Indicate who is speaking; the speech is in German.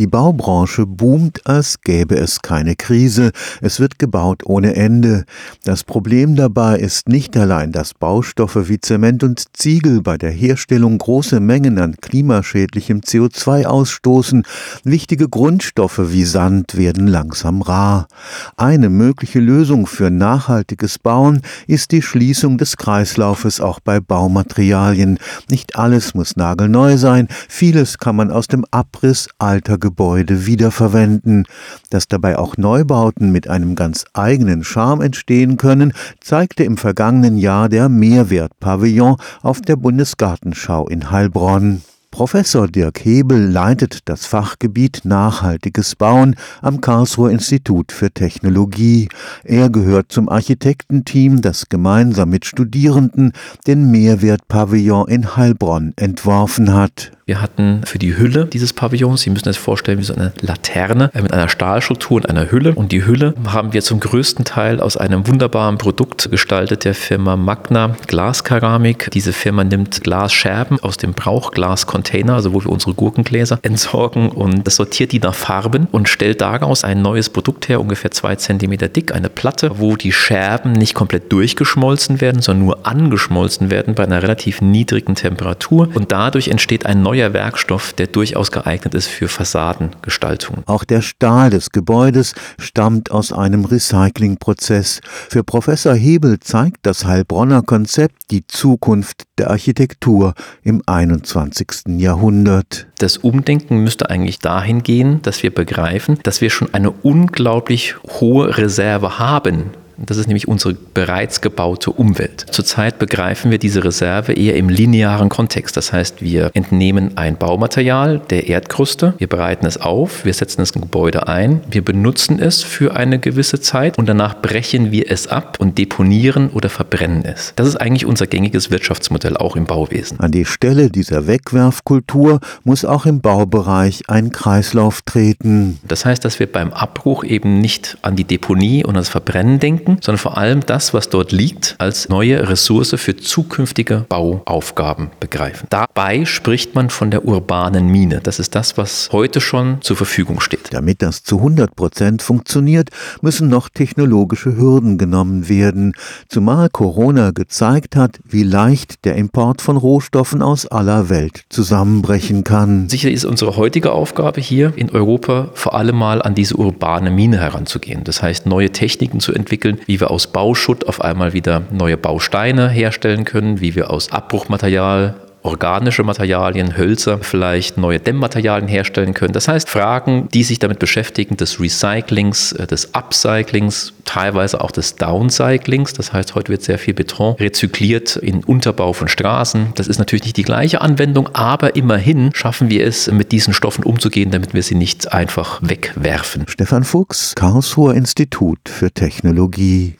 Speaker 1: Die Baubranche boomt, als gäbe es keine Krise. Es wird gebaut ohne Ende. Das Problem dabei ist nicht allein, dass Baustoffe wie Zement und Ziegel bei der Herstellung große Mengen an klimaschädlichem CO2 ausstoßen. Wichtige Grundstoffe wie Sand werden langsam rar. Eine mögliche Lösung für nachhaltiges Bauen ist die Schließung des Kreislaufes auch bei Baumaterialien. Nicht alles muss nagelneu sein. Vieles kann man aus dem Abriss alter Gebäude wiederverwenden. Dass dabei auch Neubauten mit einem ganz eigenen Charme entstehen können, zeigte im vergangenen Jahr der Mehrwertpavillon auf der Bundesgartenschau in Heilbronn. Professor Dirk Hebel leitet das Fachgebiet Nachhaltiges Bauen am Karlsruher Institut für Technologie. Er gehört zum Architektenteam, das gemeinsam mit Studierenden den Mehrwertpavillon in Heilbronn entworfen hat.
Speaker 2: Wir hatten für die Hülle dieses Pavillons, Sie müssen es vorstellen wie so eine Laterne äh, mit einer Stahlstruktur und einer Hülle. Und die Hülle haben wir zum größten Teil aus einem wunderbaren Produkt gestaltet der Firma Magna Glaskeramik. Diese Firma nimmt Glasscherben aus dem Brauchglascontainer, also wo wir unsere Gurkengläser entsorgen und sortiert die nach Farben und stellt daraus ein neues Produkt her, ungefähr zwei Zentimeter dick, eine Platte, wo die Scherben nicht komplett durchgeschmolzen werden, sondern nur angeschmolzen werden bei einer relativ niedrigen Temperatur. Und dadurch entsteht ein neues neuer Werkstoff, der durchaus geeignet ist für Fassadengestaltung.
Speaker 1: Auch der Stahl des Gebäudes stammt aus einem Recyclingprozess. Für Professor Hebel zeigt das Heilbronner Konzept die Zukunft der Architektur im 21. Jahrhundert.
Speaker 2: Das Umdenken müsste eigentlich dahin gehen, dass wir begreifen, dass wir schon eine unglaublich hohe Reserve haben das ist nämlich unsere bereits gebaute Umwelt. Zurzeit begreifen wir diese Reserve eher im linearen Kontext. Das heißt, wir entnehmen ein Baumaterial der Erdkruste, wir bereiten es auf, wir setzen es im Gebäude ein, wir benutzen es für eine gewisse Zeit und danach brechen wir es ab und deponieren oder verbrennen es. Das ist eigentlich unser gängiges Wirtschaftsmodell auch im Bauwesen.
Speaker 1: An die Stelle dieser Wegwerfkultur muss auch im Baubereich ein Kreislauf treten.
Speaker 2: Das heißt, dass wir beim Abbruch eben nicht an die Deponie und das Verbrennen denken, denken, sondern vor allem das, was dort liegt, als neue Ressource für zukünftige Bauaufgaben begreifen. Dabei spricht man von der urbanen Mine. Das ist das, was heute schon zur Verfügung steht.
Speaker 1: Damit das zu 100 Prozent funktioniert, müssen noch technologische Hürden genommen werden, zumal Corona gezeigt hat, wie leicht der Import von Rohstoffen aus aller Welt zusammenbrechen kann.
Speaker 2: Sicher ist unsere heutige Aufgabe hier in Europa vor allem mal an diese urbane Mine heranzugehen. Das heißt, neue Techniken zu entwickeln, wie wir aus Bauschutt auf einmal wieder neue Bausteine herstellen können, wie wir aus Abbruchmaterial organische Materialien, Hölzer, vielleicht neue Dämmmaterialien herstellen können. Das heißt, Fragen, die sich damit beschäftigen, des Recyclings, äh, des Upcyclings, teilweise auch des Downcyclings. Das heißt, heute wird sehr viel Beton rezykliert in Unterbau von Straßen. Das ist natürlich nicht die gleiche Anwendung, aber immerhin schaffen wir es, mit diesen Stoffen umzugehen, damit wir sie nicht einfach wegwerfen.
Speaker 1: Stefan Fuchs, Karlsruher Institut für Technologie.